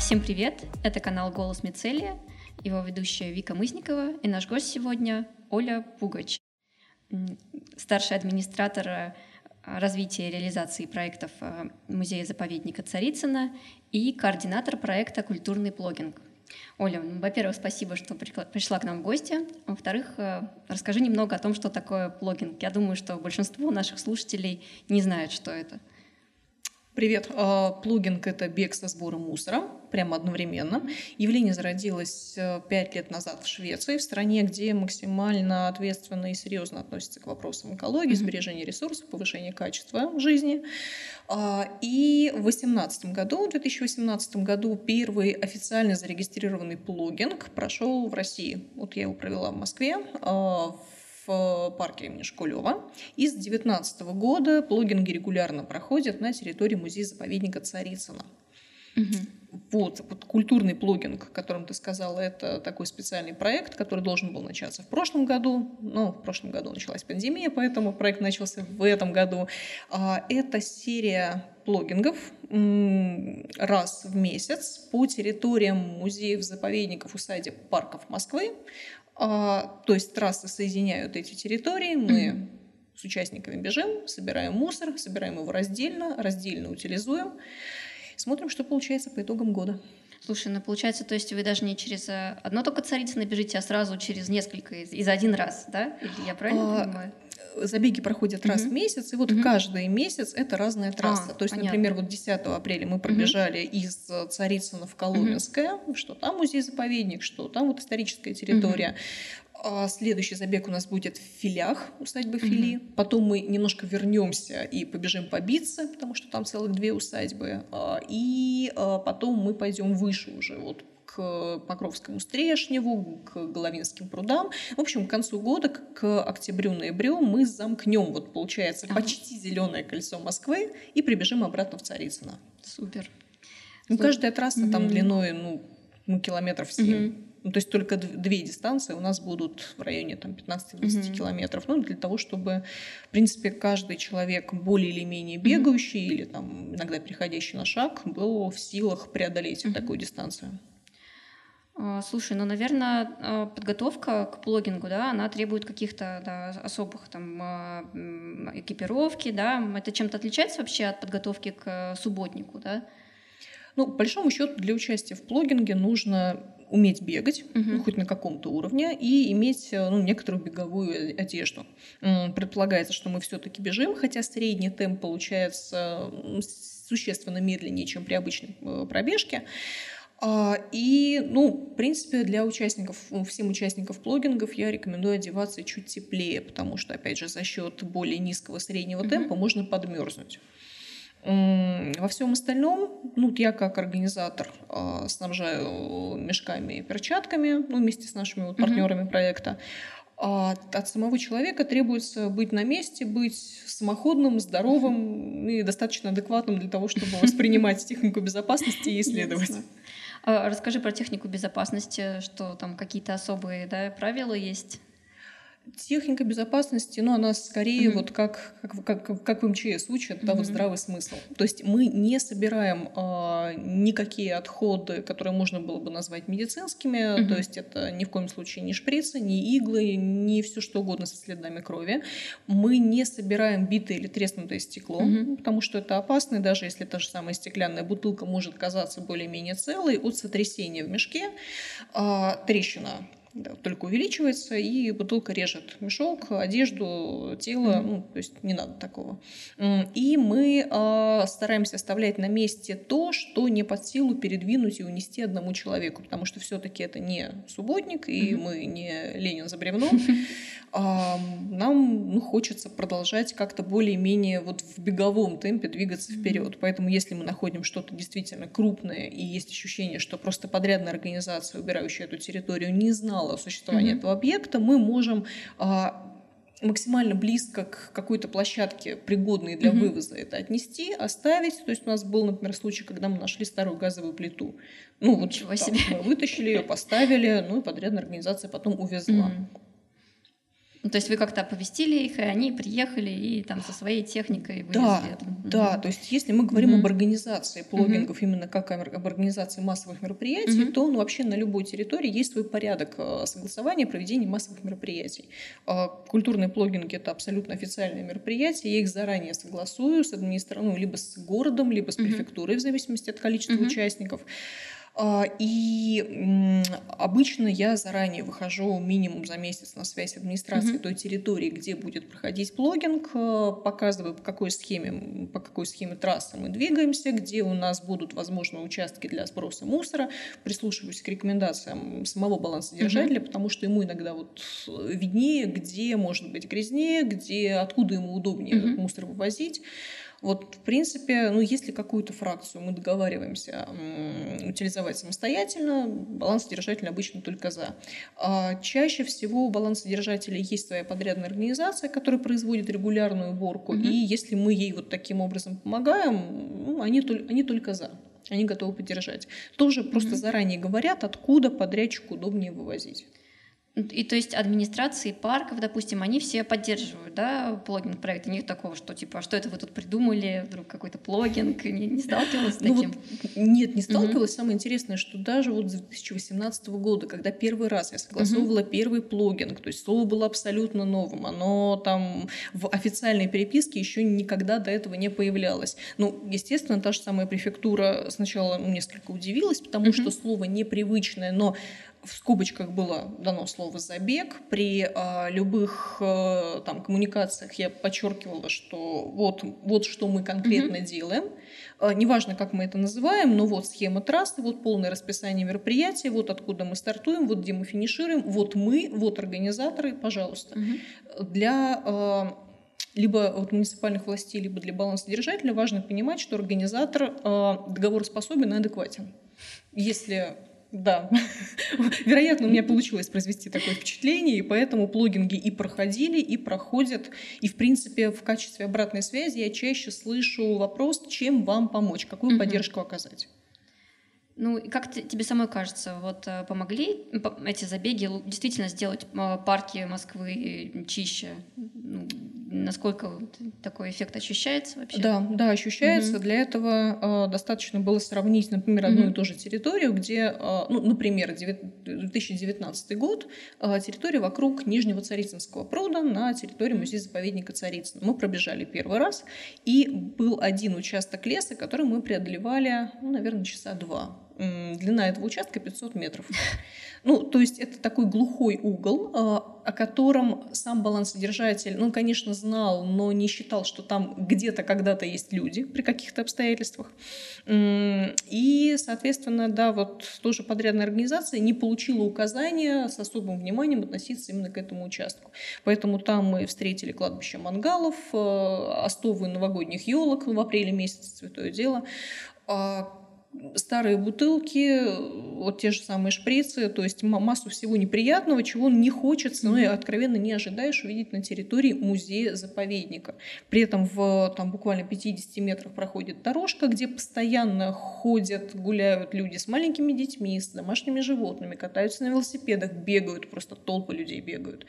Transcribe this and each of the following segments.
Всем привет! Это канал «Голос Мицелия», его ведущая Вика Мызникова и наш гость сегодня Оля Пугач, старший администратор э, развития и реализации проектов э, музея-заповедника Царицына и координатор проекта «Культурный блогинг». Оля, ну, во-первых, спасибо, что пришла к нам в гости. Во-вторых, э, расскажи немного о том, что такое блогинг. Я думаю, что большинство наших слушателей не знают, что это. Привет. А, плугинг — это бег со сбором мусора, прямо одновременно. Явление зародилось э, пять лет назад в Швеции, в стране, где максимально ответственно и серьезно относятся к вопросам экологии, сбережения ресурсов, повышения качества жизни. А, и в 2018 году, в 2018 году первый официально зарегистрированный плугинг прошел в России. Вот я его провела в Москве, а, в в парке имени Шкулева. И с 2019 года плогинги регулярно проходят на территории музея-заповедника Царицына. Угу. Вот, вот культурный плогинг, о котором ты сказала, это такой специальный проект, который должен был начаться в прошлом году. Но в прошлом году началась пандемия, поэтому проект начался в этом году. А, это серия плогингов раз в месяц по территориям музеев, заповедников, усадеб, парков Москвы. А, то есть трассы соединяют эти территории, мы с участниками бежим, собираем мусор, собираем его раздельно, раздельно утилизуем, смотрим, что получается по итогам года. Слушай, ну получается, то есть вы даже не через э, одно только Царицыно бежите, а сразу через несколько, из, из один раз, да? Или я правильно а, понимаю? Забеги проходят раз в месяц, и вот каждый месяц это разная трасса. А, То есть, понятно. например, вот 10 апреля мы пробежали из Царицына в Коломенское, что там музей-заповедник, что там вот историческая территория. А следующий забег у нас будет в филях усадьбы Фили. Угу. Потом мы немножко вернемся и побежим побиться, потому что там целых две усадьбы. А, и а, потом мы пойдем выше уже, вот к Покровскому Стрешневу, к Головинским прудам. В общем, к концу года, к октябрю-ноябрю мы замкнем, вот получается, ага. почти зеленое кольцо Москвы и прибежим обратно в Царицыно. Супер. Ну, каждая трасса угу. там длиной, ну, ну километров 7. Угу. Ну, то есть только две дистанции у нас будут в районе там, 15-20 mm километров. Ну, для того, чтобы, в принципе, каждый человек более или менее бегающий mm или там, иногда переходящий на шаг был в силах преодолеть mm такую дистанцию. А, слушай, ну, наверное, а, подготовка к блогингу, да, она требует каких-то да, особых там а, экипировки, да. Это чем-то отличается вообще от подготовки к субботнику, да? Ну, по большому счету, для участия в блогинге нужно уметь бегать, угу. ну, хоть на каком-то уровне, и иметь ну, некоторую беговую одежду. Предполагается, что мы все-таки бежим, хотя средний темп получается существенно медленнее, чем при обычной э, пробежке. А, и, ну, в принципе, для участников, ну, всем участников плогингов я рекомендую одеваться чуть теплее, потому что, опять же, за счет более низкого среднего темпа mm-hmm. можно подмерзнуть. Во всем остальном, ну, я как организатор э, снабжаю мешками и перчатками, ну, вместе с нашими вот партнерами mm-hmm. проекта. А от самого человека требуется быть на месте, быть самоходным, здоровым и достаточно адекватным для того, чтобы воспринимать технику безопасности и исследовать. А, расскажи про технику безопасности, что там какие-то особые да, правила есть. Техника безопасности, ну, она скорее mm-hmm. вот как, как, как, как в МЧС учат, mm-hmm. да, вот здравый смысл. То есть мы не собираем а, никакие отходы, которые можно было бы назвать медицинскими, mm-hmm. то есть это ни в коем случае не шприцы, не иглы, не все что угодно со следами крови. Мы не собираем битое или треснутое стекло, mm-hmm. потому что это опасно, и даже если та же самая стеклянная бутылка может казаться более-менее целой, от сотрясения в мешке а, трещина только увеличивается, и бутылка режет мешок, одежду, тело, mm-hmm. ну, то есть не надо такого. И мы э, стараемся оставлять на месте то, что не под силу передвинуть и унести одному человеку, потому что все-таки это не субботник, и mm-hmm. мы не Ленин за бревно. А, нам ну, хочется продолжать как-то более-менее вот в беговом темпе двигаться вперед. Поэтому если мы находим что-то действительно крупное, и есть ощущение, что просто подрядная организация, убирающая эту территорию, не знала, знала о существовании mm-hmm. этого объекта, мы можем а, максимально близко к какой-то площадке, пригодной для mm-hmm. вывоза, это отнести, оставить. То есть у нас был, например, случай, когда мы нашли старую газовую плиту. Ну вот Ничего себе. мы вытащили ее, поставили, ну и подрядная организация потом увезла. Mm-hmm. Ну, то есть вы как-то оповестили их, и они приехали и там со своей техникой вывезли да, это. Да, то есть если мы говорим об организации плогингов именно как об организации массовых мероприятий, то ну, вообще на любой территории есть свой порядок э, согласования проведения массовых мероприятий. А культурные плогинги — это абсолютно официальные мероприятия, я их заранее согласую с администрацией, ну, либо с городом, либо с префектурой, в зависимости от количества участников. А, и обычно я заранее выхожу минимум за месяц на связь с администрацией mm-hmm. той территории, где будет проходить плогинг, э, показываю, по какой схеме, по какой схеме трассы мы двигаемся, где у нас будут, возможно, участки для сброса мусора. Прислушиваюсь к рекомендациям самого балансодержателя, mm-hmm. потому что ему иногда вот виднее, где может быть грязнее, где, откуда ему удобнее mm-hmm. мусор вывозить. Вот, в принципе, ну, если какую-то фракцию мы договариваемся утилизовать самостоятельно, балансодержатель обычно только за. А чаще всего у балансодержателя есть своя подрядная организация, которая производит регулярную уборку, угу. и если мы ей вот таким образом помогаем, ну, они, они только за. Они готовы поддержать. Тоже угу. просто заранее говорят, откуда подрядчику удобнее вывозить. И то есть администрации парков, допустим, они все поддерживают, да, плогинг проект. Нет такого, что типа, а что это вы тут придумали, вдруг какой-то плогинг, не, не сталкивалась с таким? Ну, вот, нет, не сталкивалась. Угу. Самое интересное, что даже вот с 2018 года, когда первый раз я согласовывала угу. первый плогинг, то есть слово было абсолютно новым, оно там в официальной переписке еще никогда до этого не появлялось. Ну, естественно, та же самая префектура сначала несколько удивилась, потому угу. что слово непривычное, но в скобочках было дано слово «забег». При э, любых э, там, коммуникациях я подчеркивала, что вот, вот что мы конкретно mm-hmm. делаем. Э, неважно, как мы это называем, но вот схема трассы, вот полное расписание мероприятий, вот откуда мы стартуем, вот где мы финишируем, вот мы, вот организаторы, пожалуйста. Mm-hmm. Для э, либо от муниципальных властей, либо для балансодержателя важно понимать, что организатор э, договороспособен и адекватен. Если да, вероятно, у меня получилось произвести такое впечатление, и поэтому плогинги и проходили, и проходят. И, в принципе, в качестве обратной связи я чаще слышу вопрос, чем вам помочь, какую поддержку оказать. Ну, и как тебе самой кажется, вот э, помогли эти забеги действительно сделать э, парки Москвы чище? Ну, насколько такой эффект ощущается вообще? Да, да, ощущается. Угу. Для этого э, достаточно было сравнить, например, одну угу. и ту же территорию, где, э, ну, например, 2019 год, э, территория вокруг Нижнего Царицынского пруда на территории музея-заповедника Царицын. Мы пробежали первый раз, и был один участок леса, который мы преодолевали, ну, наверное, часа два длина этого участка 500 метров. Ну, то есть это такой глухой угол, а, о котором сам балансодержатель, ну, конечно, знал, но не считал, что там где-то когда-то есть люди при каких-то обстоятельствах. И, соответственно, да, вот тоже подрядная организация не получила указания с особым вниманием относиться именно к этому участку. Поэтому там мы встретили кладбище мангалов, э, остовы новогодних елок в апреле месяце, святое дело, а старые бутылки, вот те же самые шприцы, то есть массу всего неприятного, чего не хочется, но и откровенно не ожидаешь увидеть на территории музея-заповедника. При этом в там, буквально 50 метрах проходит дорожка, где постоянно ходят, гуляют люди с маленькими детьми, с домашними животными, катаются на велосипедах, бегают, просто толпы людей бегают.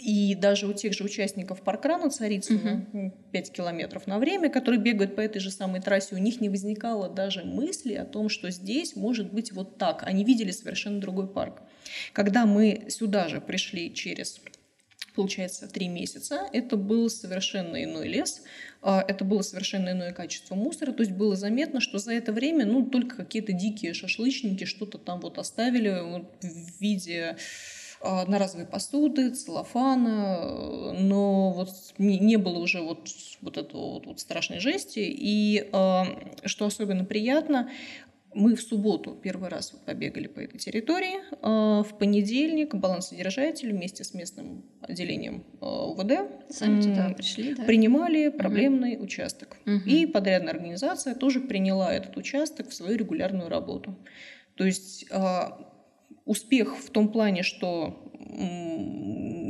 И даже у тех же участников паркрана Царицына угу. 5 километров на время, которые бегают по этой же самой трассе, у них не возникало даже мысли о том, что здесь может быть вот так. Они видели совершенно другой парк. Когда мы сюда же пришли через получается, три месяца. Это был совершенно иной лес, а, это было совершенно иное качество мусора, то есть было заметно, что за это время, ну, только какие-то дикие шашлычники что-то там вот оставили вот в виде одноразовой посуды, целлофана, но вот не, не было уже вот, вот этого вот, вот страшной жести. И э, что особенно приятно, мы в субботу первый раз вот побегали по этой территории. Э, в понедельник балансодержатель вместе с местным отделением э, УВД Сами туда пришли, да? принимали проблемный угу. участок. Угу. И подрядная организация тоже приняла этот участок в свою регулярную работу. То есть успех в том плане, что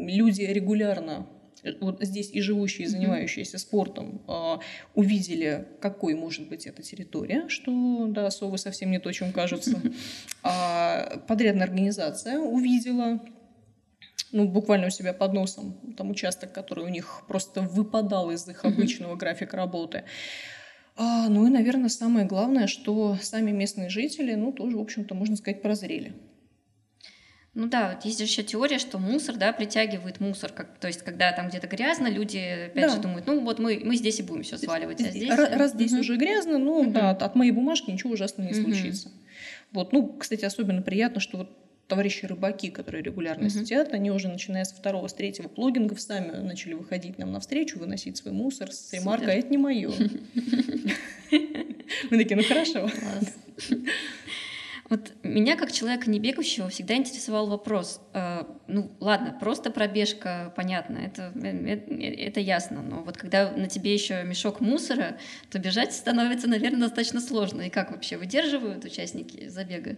люди регулярно э, вот здесь и живущие, и занимающиеся спортом, а, увидели, какой может быть эта территория, что, да, совы совсем не то, чем кажутся. А подрядная организация увидела, ну, буквально у себя под носом, там участок, который у них просто выпадал из их обычного графика работы. А, ну и, наверное, самое главное, что сами местные жители, ну, тоже, в общем-то, можно сказать, прозрели. Ну да, вот есть еще теория, что мусор, да, притягивает мусор, как, то есть когда там где-то грязно, люди опять да. же думают, ну вот мы, мы здесь и будем все сваливать, а здесь... Раз, раз здесь угу. уже грязно, ну угу. да, от, моей бумажки ничего ужасного не угу. случится. Вот, ну, кстати, особенно приятно, что вот товарищи рыбаки, которые регулярно mm-hmm. сидят, они уже начиная с второго, с третьего плогингов сами начали выходить нам навстречу, выносить свой мусор с ремаркой, а это не мое. Мы такие, ну хорошо. Вот меня, как человека не бегущего, всегда интересовал вопрос. Э, ну, ладно, просто пробежка, понятно, это, это, это ясно. Но вот когда на тебе еще мешок мусора, то бежать становится, наверное, достаточно сложно. И как вообще выдерживают участники забега?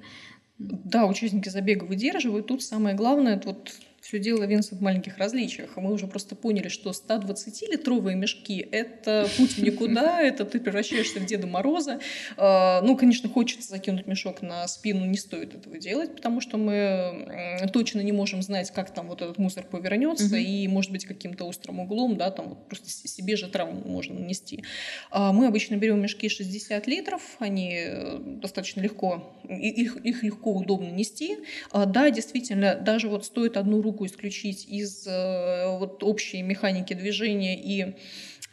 Да, участники забега выдерживают. Тут самое главное, вот все дело, Винс, в маленьких различиях. Мы уже просто поняли, что 120-литровые мешки — это путь в никуда, это ты превращаешься в Деда Мороза. А, ну, конечно, хочется закинуть мешок на спину, не стоит этого делать, потому что мы точно не можем знать, как там вот этот мусор повернется, угу. и, может быть, каким-то острым углом, да, там вот просто себе же травму можно нанести. А, мы обычно берем мешки 60 литров, они э, достаточно легко, их, их легко, удобно нести. А, да, действительно, даже вот стоит одну руку руку исключить из э, вот, общей механики движения и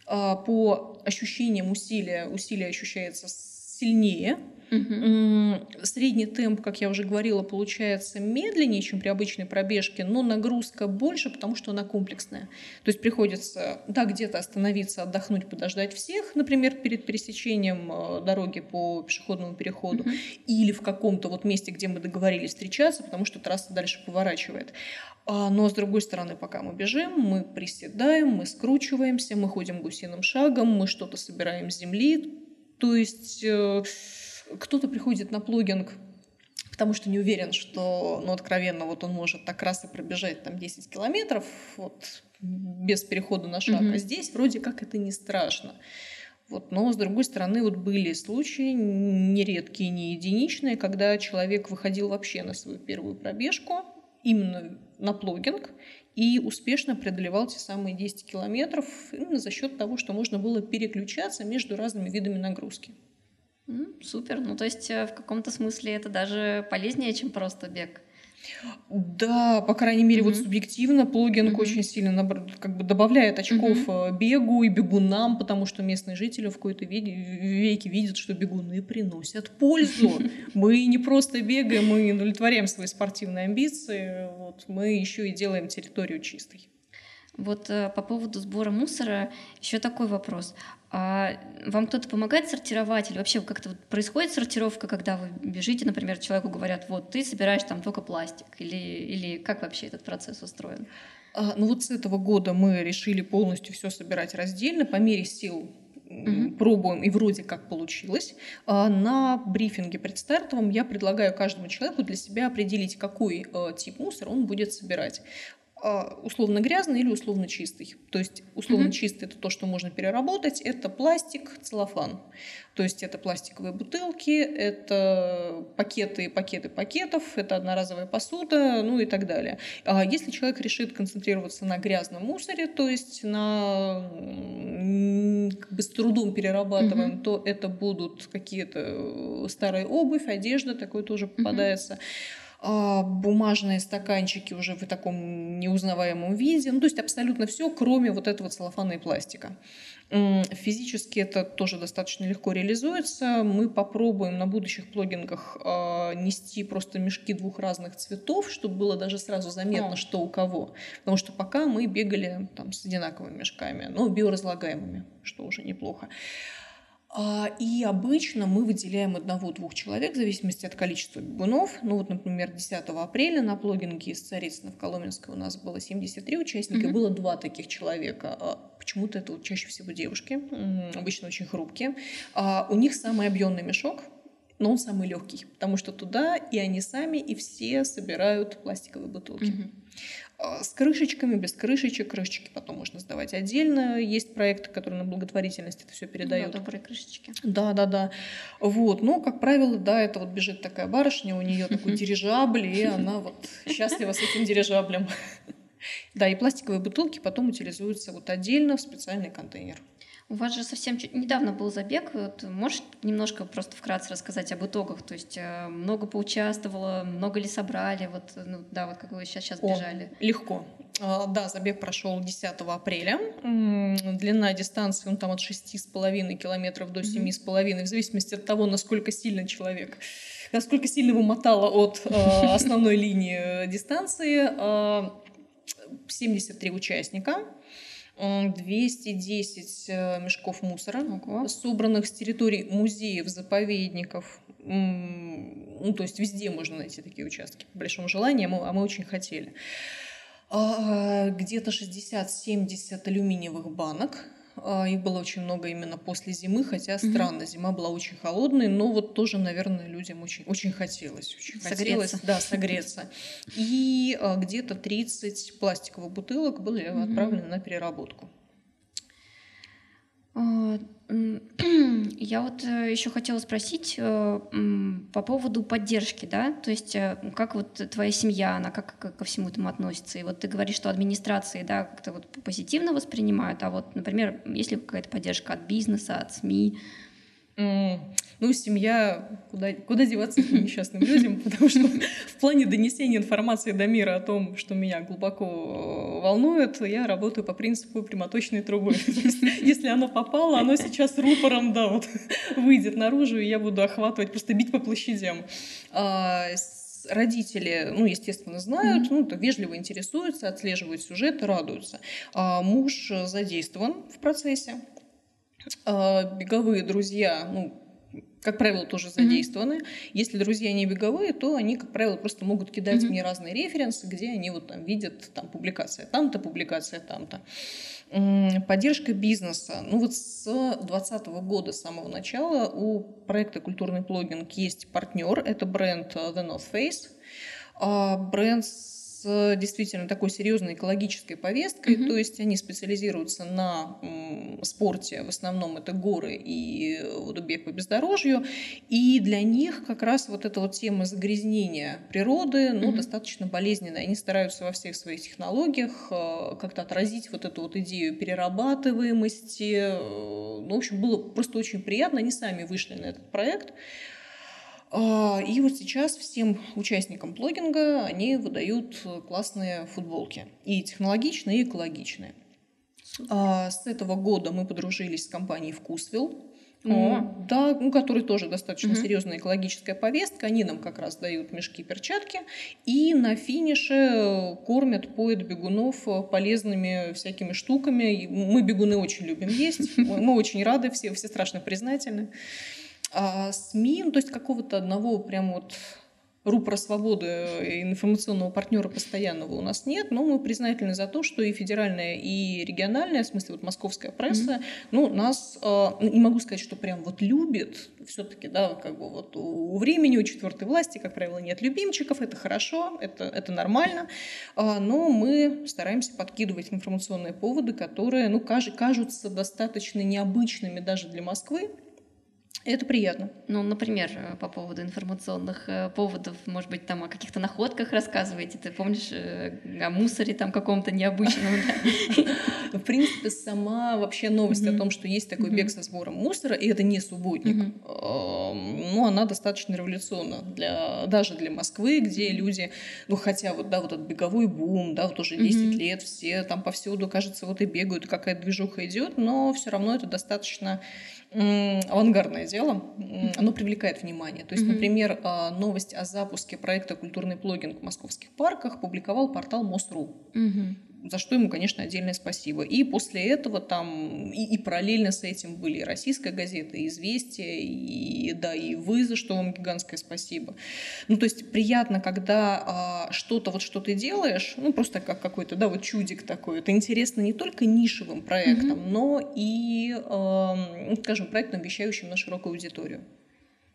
а, по ощущениям усилия, усилие ощущается сильнее, Угу. Средний темп, как я уже говорила, получается медленнее, чем при обычной пробежке, но нагрузка больше, потому что она комплексная. То есть приходится, да, где-то остановиться, отдохнуть, подождать всех, например, перед пересечением э, дороги по пешеходному переходу, угу. или в каком-то вот месте, где мы договорились встречаться, потому что трасса дальше поворачивает. А, но с другой стороны, пока мы бежим, мы приседаем, мы скручиваемся, мы ходим гусиным шагом, мы что-то собираем с земли. То есть э, кто-то приходит на плогинг потому что не уверен, что, ну, откровенно, вот он может так раз и пробежать там 10 километров, вот, без перехода на шаг, mm-hmm. а здесь вроде как это не страшно. Вот, но, с другой стороны, вот были случаи, нередкие, не единичные, когда человек выходил вообще на свою первую пробежку, именно на плогинг, и успешно преодолевал те самые 10 километров именно за счет того, что можно было переключаться между разными видами нагрузки. Супер. Ну, то есть э, в каком-то смысле это даже полезнее, чем просто бег. Да, по крайней мере, mm-hmm. вот субъективно плогинг mm-hmm. очень сильно как бы добавляет очков mm-hmm. бегу и бегунам, потому что местные жители в какой-то веке видят, что бегуны приносят пользу. Мы не просто бегаем, мы удовлетворяем свои спортивные амбиции, вот, мы еще и делаем территорию чистой. Вот э, по поводу сбора мусора еще такой вопрос. А вам кто-то помогает сортировать или вообще как-то вот происходит сортировка, когда вы бежите, например, человеку говорят, вот ты собираешь там только пластик или, или как вообще этот процесс устроен? А, ну вот с этого года мы решили полностью все собирать раздельно по мере сил угу. пробуем, и вроде как получилось. А на брифинге предстартовом я предлагаю каждому человеку для себя определить, какой э, тип мусора он будет собирать. А, условно грязный или условно чистый. То есть условно mm-hmm. чистый это то, что можно переработать, это пластик, целлофан. То есть это пластиковые бутылки, это пакеты, пакеты пакетов, это одноразовая посуда, ну и так далее. А если человек решит концентрироваться на грязном мусоре, то есть на как бы с трудом перерабатываем, mm-hmm. то это будут какие-то э, старая обувь, одежда, такое тоже попадается. Mm-hmm бумажные стаканчики уже в таком неузнаваемом виде. Ну, то есть абсолютно все, кроме вот этого целлофана и пластика. Физически это тоже достаточно легко реализуется. Мы попробуем на будущих плогингах э, нести просто мешки двух разных цветов, чтобы было даже сразу заметно, О. что у кого. Потому что пока мы бегали там, с одинаковыми мешками, но биоразлагаемыми, что уже неплохо. А, и обычно мы выделяем одного-двух человек в зависимости от количества бегунов. Ну вот, например, 10 апреля на плогинге из Царицына в Коломенской у нас было 73 участника, mm-hmm. было два таких человека. А, почему-то это вот чаще всего девушки, обычно очень хрупкие. А у них самый объемный мешок, но он самый легкий, потому что туда и они сами, и все собирают пластиковые бутылки. Mm-hmm. С крышечками, без крышечек. Крышечки потом можно сдавать отдельно. Есть проекты, которые на благотворительность это все передают. Да, добрые крышечки. Да, да, да. Вот. Но, как правило, да, это вот бежит такая барышня, у нее такой дирижабль, и она вот счастлива с этим дирижаблем. Да, и пластиковые бутылки потом утилизуются вот отдельно в специальный контейнер. У вас же совсем чуть недавно был забег. Вот можешь немножко просто вкратце рассказать об итогах? То есть э, много поучаствовало, много ли собрали? Вот, ну, да, вот как вы сейчас, сейчас бежали. О, легко. А, да, забег прошел 10 апреля. Длина дистанции ну, там от 6,5 километров до 7,5, в зависимости от того, насколько сильно человек, насколько сильно его мотало от э, основной линии дистанции. 73 а, участника. 210 э, мешков мусора, Ого. собранных с территорий музеев, заповедников. Ну, то есть везде можно найти такие участки по большому желанию, а мы очень хотели. А, где-то 60-70 алюминиевых банок, а, их было очень много именно после зимы, хотя странно, зима была очень холодной, но вот тоже, наверное, людям очень, очень хотелось. Очень согреться. хотелось, да, согреться. И а, где-то 30 пластиковых бутылок были отправлены на переработку. Я вот э, еще хотела спросить э, по поводу поддержки, да, то есть э, как вот твоя семья, она как ко всему этому относится, и вот ты говоришь, что администрации, да, как-то вот позитивно воспринимают, а вот, например, есть ли какая-то поддержка от бизнеса, от СМИ, ну, семья, куда, куда деваться этим несчастным людям, потому что в плане донесения информации до мира о том, что меня глубоко э, волнует, я работаю по принципу прямоточной трубы. Если оно попало, оно сейчас рупором, да, вот выйдет наружу, и я буду охватывать, просто бить по площадям. А, родители, ну, естественно, знают, ну, то вежливо интересуются, отслеживают сюжеты, радуются. А муж задействован в процессе, а, беговые друзья, ну, как правило, тоже задействованы. Mm-hmm. Если друзья не беговые, то они, как правило, просто могут кидать mm-hmm. мне разные референсы, где они вот там видят там публикация там-то, публикация там-то. Поддержка бизнеса. Ну вот с 2020 года, с самого начала, у проекта «Культурный блогинг» есть партнер, это бренд э, The North Face. А, бренд действительно такой серьезной экологической повесткой, mm-hmm. то есть они специализируются на спорте, в основном это горы и бег по бездорожью, и для них как раз вот эта вот тема загрязнения природы, ну, mm-hmm. достаточно болезненная. Они стараются во всех своих технологиях э, как-то отразить вот эту вот идею перерабатываемости. Э, ну, в общем, было просто очень приятно. Они сами вышли на этот проект. А, и вот сейчас всем участникам плогинга они выдают классные футболки. И технологичные, и экологичные. А, с этого года мы подружились с компанией «Вкусвилл». О. Да, ну, который тоже достаточно угу. серьезная экологическая повестка. Они нам как раз дают мешки, перчатки. И на финише кормят, поят бегунов полезными всякими штуками. Мы бегуны очень любим есть. Мы очень рады, все, все страшно признательны. А СМИ, ну, то есть какого-то одного прям вот рупора свободы информационного партнера постоянного у нас нет, но мы признательны за то, что и федеральная, и региональная, в смысле вот московская пресса, mm-hmm. ну, нас, э, не могу сказать, что прям вот любит, все-таки, да, как бы вот у времени, у четвертой власти, как правило, нет любимчиков, это хорошо, это, это нормально, э, но мы стараемся подкидывать информационные поводы, которые, ну, кажутся достаточно необычными даже для Москвы, это приятно. Ну, например, э, по поводу информационных э, поводов, может быть, там о каких-то находках рассказываете. Ты помнишь э, о мусоре там каком-то необычном? В принципе, сама вообще новость о том, что есть такой бег со сбором мусора, и это не субботник, ну, она достаточно революционна для, даже для Москвы, где люди, ну, хотя вот, да, вот этот беговой бум, да, вот уже 10 лет все там повсюду, кажется, вот и бегают, какая-то движуха идет, но все равно это достаточно авангардное дело, оно привлекает внимание. То есть, например, а, новость о запуске проекта «Культурный блогинг» в московских парках публиковал портал МОСРУ за что ему, конечно, отдельное спасибо. И после этого там, и, и параллельно с этим были и российская газета, и «Известия», и, да, и вы, за что вам гигантское спасибо. Ну, то есть приятно, когда а, что-то, вот что ты делаешь, ну, просто как какой-то, да, вот чудик такой, это интересно не только нишевым проектом, mm-hmm. но и, э, скажем, проектом, вещающим на широкую аудиторию.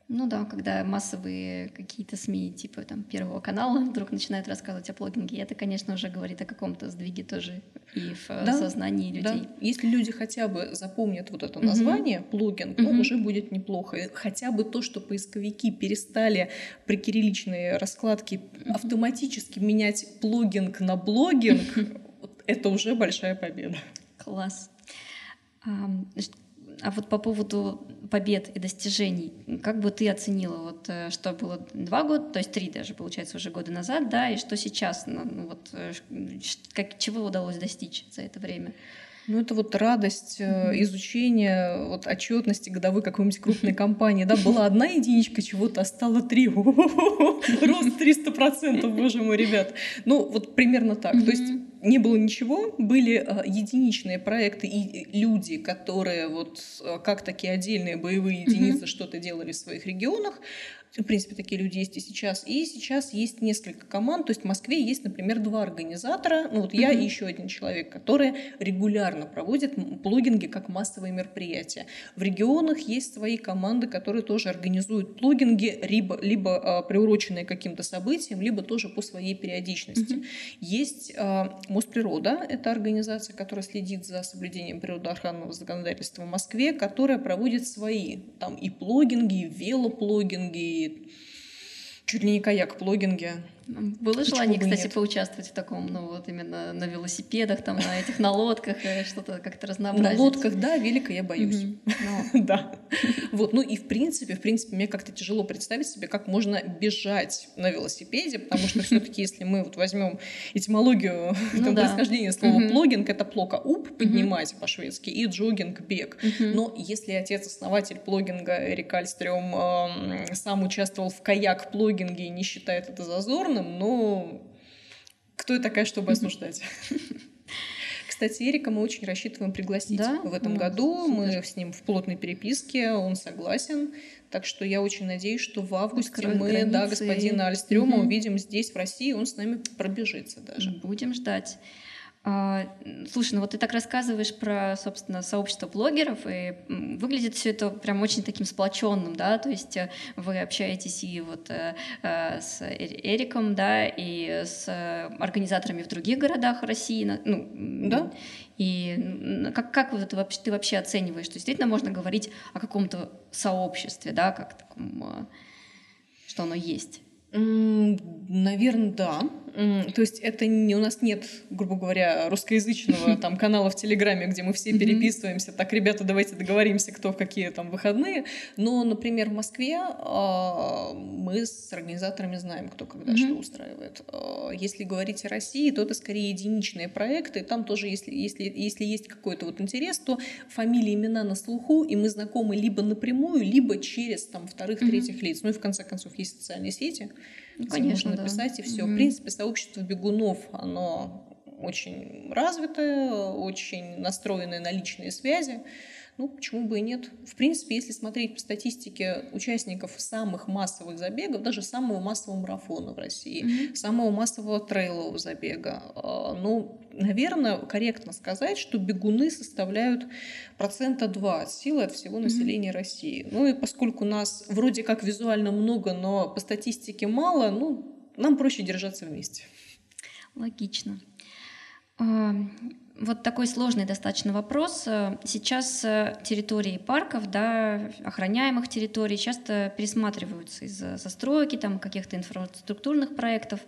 Ну да, когда массовые какие-то СМИ, типа там Первого канала, вдруг начинают рассказывать о блогинге, это, конечно, уже говорит о каком-то сдвиге тоже и в да, сознании людей. Да. Если люди хотя бы запомнят вот это название, плогинг, угу. ну, уже будет неплохо. Хотя бы то, что поисковики перестали при кирилличной раскладке угу. автоматически менять плогинг на блогинг, это уже большая победа. Класс. А вот по поводу побед и достижений, как бы ты оценила, вот э, что было два года, то есть три даже, получается, уже года назад, да, и что сейчас, ну, ну вот, э, как, чего удалось достичь за это время? Ну, это вот радость mm-hmm. изучения вот, отчетности годовой какой-нибудь крупной компании. Да, была одна единичка чего-то, а стало три. Рост 300%, боже мой, ребят. Ну, вот примерно так. То есть не было ничего, были э, единичные проекты и люди, которые вот э, как такие отдельные боевые единицы mm-hmm. что-то делали в своих регионах. В принципе, такие люди есть и сейчас. И сейчас есть несколько команд. То есть в Москве есть, например, два организатора. Ну вот я mm-hmm. и еще один человек, которые регулярно проводят плугинги как массовые мероприятия. В регионах есть свои команды, которые тоже организуют плугинги, либо, либо э, приуроченные к каким-то событиям, либо тоже по своей периодичности. Mm-hmm. Есть э, Мосприрода, это организация, которая следит за соблюдением природоохранного законодательства в Москве, которая проводит свои там и плогинги, и велоплогинги, чуть ли не каяк-плогинге. Было желание, кстати, нет. поучаствовать в таком, ну вот именно на велосипедах, там на этих на лодках, э, что-то как-то разнообразить. На лодках, да, велика я боюсь. Да. Вот, ну и в принципе, в принципе, мне как-то тяжело представить себе, как можно бежать на велосипеде, потому что все-таки, если мы вот возьмем этимологию ну происхождения слова плогинг, это плока уп поднимать по-шведски и джогинг бег. Но если отец-основатель плогинга Эрик Альстрём сам участвовал в каяк-плогинге и не считает это зазорным, ученым, но кто я такая, чтобы осуждать? Кстати, Эрика мы очень рассчитываем пригласить да? в этом ну, году. Супер. Мы с ним в плотной переписке, он согласен. Так что я очень надеюсь, что в августе Откроет мы границы. да, господина Альстрёма угу. увидим здесь, в России, он с нами пробежится даже. Будем ждать. А, слушай, ну вот ты так рассказываешь про, собственно, сообщество блогеров, и выглядит все это прям очень таким сплоченным, да, то есть э, вы общаетесь и вот э, э, с Эриком, да, и с организаторами в других городах России, ну, да. И как, как вот вообще, ты вообще оцениваешь? То есть действительно можно говорить о каком-то сообществе, да, как таком, что оно есть? Наверное, да. То есть это не у нас нет, грубо говоря, русскоязычного там канала в Телеграме, где мы все переписываемся. Так, ребята, давайте договоримся, кто в какие там выходные. Но, например, в Москве а, мы с организаторами знаем, кто когда что устраивает. А, если говорить о России, то это скорее единичные проекты. Там тоже, если, если, если есть какой-то вот интерес, то фамилии, имена на слуху, и мы знакомы либо напрямую, либо через там вторых, третьих лиц. Ну и в конце концов есть социальные сети, конечно, можно написать да. и все. Угу. В принципе, сообщество бегунов, оно очень развитое, очень настроенное на личные связи. Ну, почему бы и нет? В принципе, если смотреть по статистике участников самых массовых забегов, даже самого массового марафона в России, mm-hmm. самого массового трейлового забега, а, ну, наверное, корректно сказать, что бегуны составляют процента 2 от силы от всего населения mm-hmm. России. Ну и поскольку нас вроде как визуально много, но по статистике мало, ну, нам проще держаться вместе. Логично. А, вот такой сложный достаточно вопрос. Сейчас э, территории парков, да, охраняемых территорий часто пересматриваются из-за застройки, там, каких-то инфраструктурных проектов.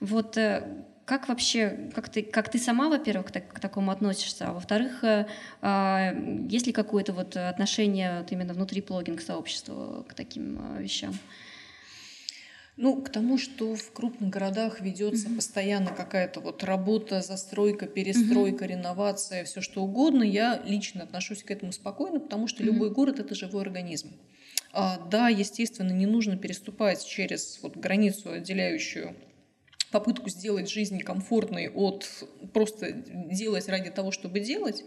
Вот э, как вообще, как ты, как ты сама, во-первых, так, к такому относишься, а во-вторых, э, а, есть ли какое-то вот отношение вот именно внутри плогинг-сообщества к таким вещам? Ну, к тому, что в крупных городах ведется mm-hmm. постоянно какая-то вот работа, застройка, перестройка, mm-hmm. реновация, все что угодно, я лично отношусь к этому спокойно, потому что mm-hmm. любой город это живой организм. А, да, естественно, не нужно переступать через вот границу, отделяющую попытку сделать жизнь комфортной от просто делать ради того, чтобы делать.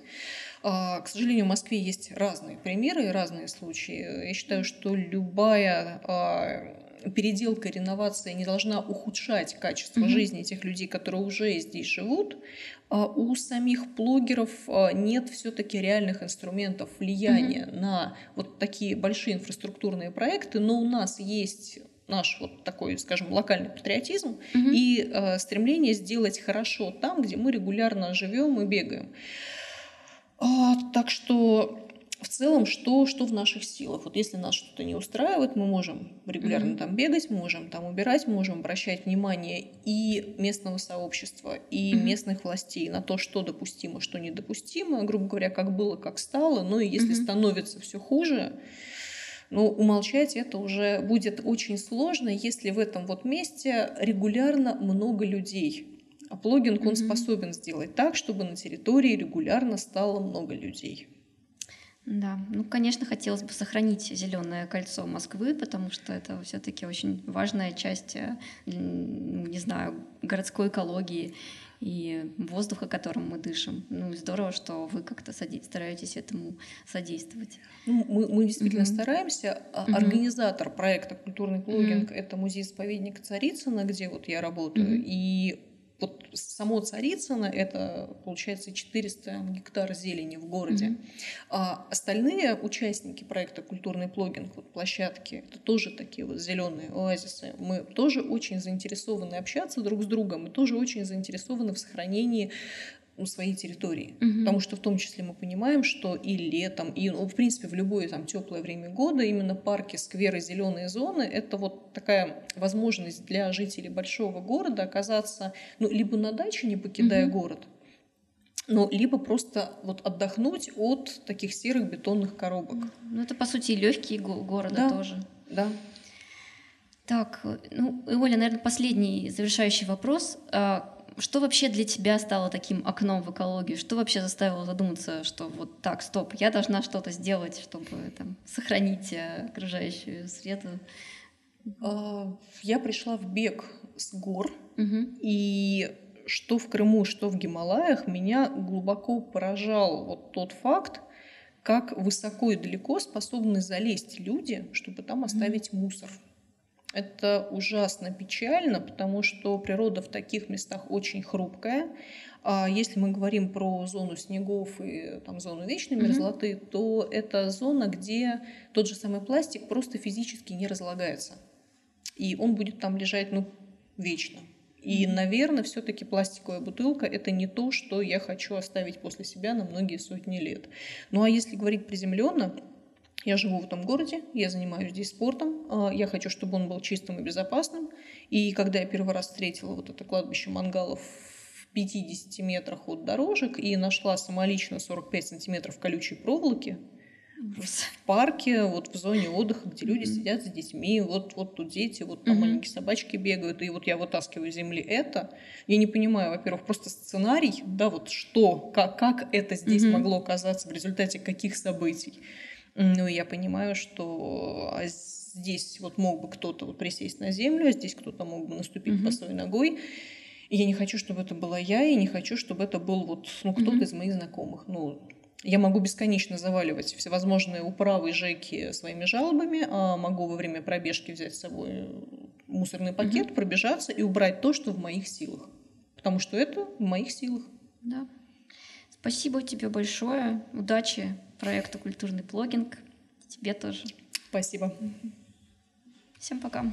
А, к сожалению, в Москве есть разные примеры и разные случаи. Я считаю, что любая а, переделка, реновация не должна ухудшать качество mm-hmm. жизни тех людей, которые уже здесь живут, а у самих блогеров а, нет все-таки реальных инструментов влияния mm-hmm. на вот такие большие инфраструктурные проекты, но у нас есть наш вот такой, скажем, локальный патриотизм mm-hmm. и э, стремление сделать хорошо там, где мы регулярно живем и бегаем. А, так что в целом, что, что в наших силах. Вот если нас что-то не устраивает, мы можем регулярно mm-hmm. там бегать, можем там убирать, можем обращать внимание и местного сообщества, и mm-hmm. местных властей на то, что допустимо, что недопустимо, грубо говоря, как было, как стало. Ну и если mm-hmm. становится все хуже, ну, умолчать это уже будет очень сложно, если в этом вот месте регулярно много людей. А плогинг, mm-hmm. он способен сделать так, чтобы на территории регулярно стало много людей. Да, ну, конечно, хотелось бы сохранить зеленое кольцо Москвы, потому что это все-таки очень важная часть, э, не знаю, городской экологии и воздуха, которым мы дышим. Ну, здорово, что вы как-то стараетесь этому содействовать. Ну, мы, мы действительно mm-hmm. стараемся. Mm-hmm. Организатор проекта «Культурный блогинг» mm-hmm. — это музей-заповедник Царицына, где вот я работаю. Mm-hmm. И вот само Царицыно — это, получается, 400 гектар зелени в городе. Mm-hmm. А остальные участники проекта «Культурный плогинг», вот площадки, это тоже такие вот зеленые оазисы. Мы тоже очень заинтересованы общаться друг с другом, мы тоже очень заинтересованы в сохранении своей территории. Угу. Потому что в том числе мы понимаем, что и летом, и ну, в принципе в любое там теплое время года именно парки, скверы, зеленые зоны это вот такая возможность для жителей большого города оказаться ну, либо на даче, не покидая угу. город, ну, либо просто вот отдохнуть от таких серых бетонных коробок. Ну, это, по сути, легкие города да, тоже. Да. Так, ну, Оля, наверное, последний завершающий вопрос. Что вообще для тебя стало таким окном в экологию? Что вообще заставило задуматься, что вот так, стоп, я должна что-то сделать, чтобы там, сохранить э, окружающую среду? А, я пришла в бег с гор, угу. и что в Крыму, что в Гималаях, меня глубоко поражал вот тот факт, как высоко и далеко способны залезть люди, чтобы там оставить мусор. Это ужасно печально, потому что природа в таких местах очень хрупкая. А если мы говорим про зону снегов и там, зону вечной мерзлоты, mm-hmm. то это зона, где тот же самый пластик просто физически не разлагается. И он будет там лежать ну, вечно. И, наверное, все-таки пластиковая бутылка это не то, что я хочу оставить после себя на многие сотни лет. Ну а если говорить приземленно, я живу в этом городе, я занимаюсь здесь спортом, а, я хочу, чтобы он был чистым и безопасным. И когда я первый раз встретила вот это кладбище мангалов в 50 метрах от дорожек и нашла самолично 45 сантиметров колючей проволоки, в парке, вот в зоне отдыха, где люди mm-hmm. сидят с детьми, вот, вот тут дети, вот там mm-hmm. маленькие собачки бегают, и вот я вытаскиваю из земли это. Я не понимаю, во-первых, просто сценарий, да, вот что, как, как это здесь mm-hmm. могло оказаться в результате каких событий. Ну, я понимаю, что а, здесь вот мог бы кто-то вот присесть на землю, а здесь кто-то мог бы наступить mm-hmm. босой ногой. И я не хочу, чтобы это была я, и не хочу, чтобы это был вот ну, кто-то mm-hmm. из моих знакомых. Ну, я могу бесконечно заваливать всевозможные управы ЖЭКи своими жалобами, а могу во время пробежки взять с собой мусорный пакет, mm-hmm. пробежаться и убрать то, что в моих силах. Потому что это в моих силах. Да. Спасибо тебе большое. Удачи проекту «Культурный плогинг». Тебе тоже. Спасибо. Всем пока.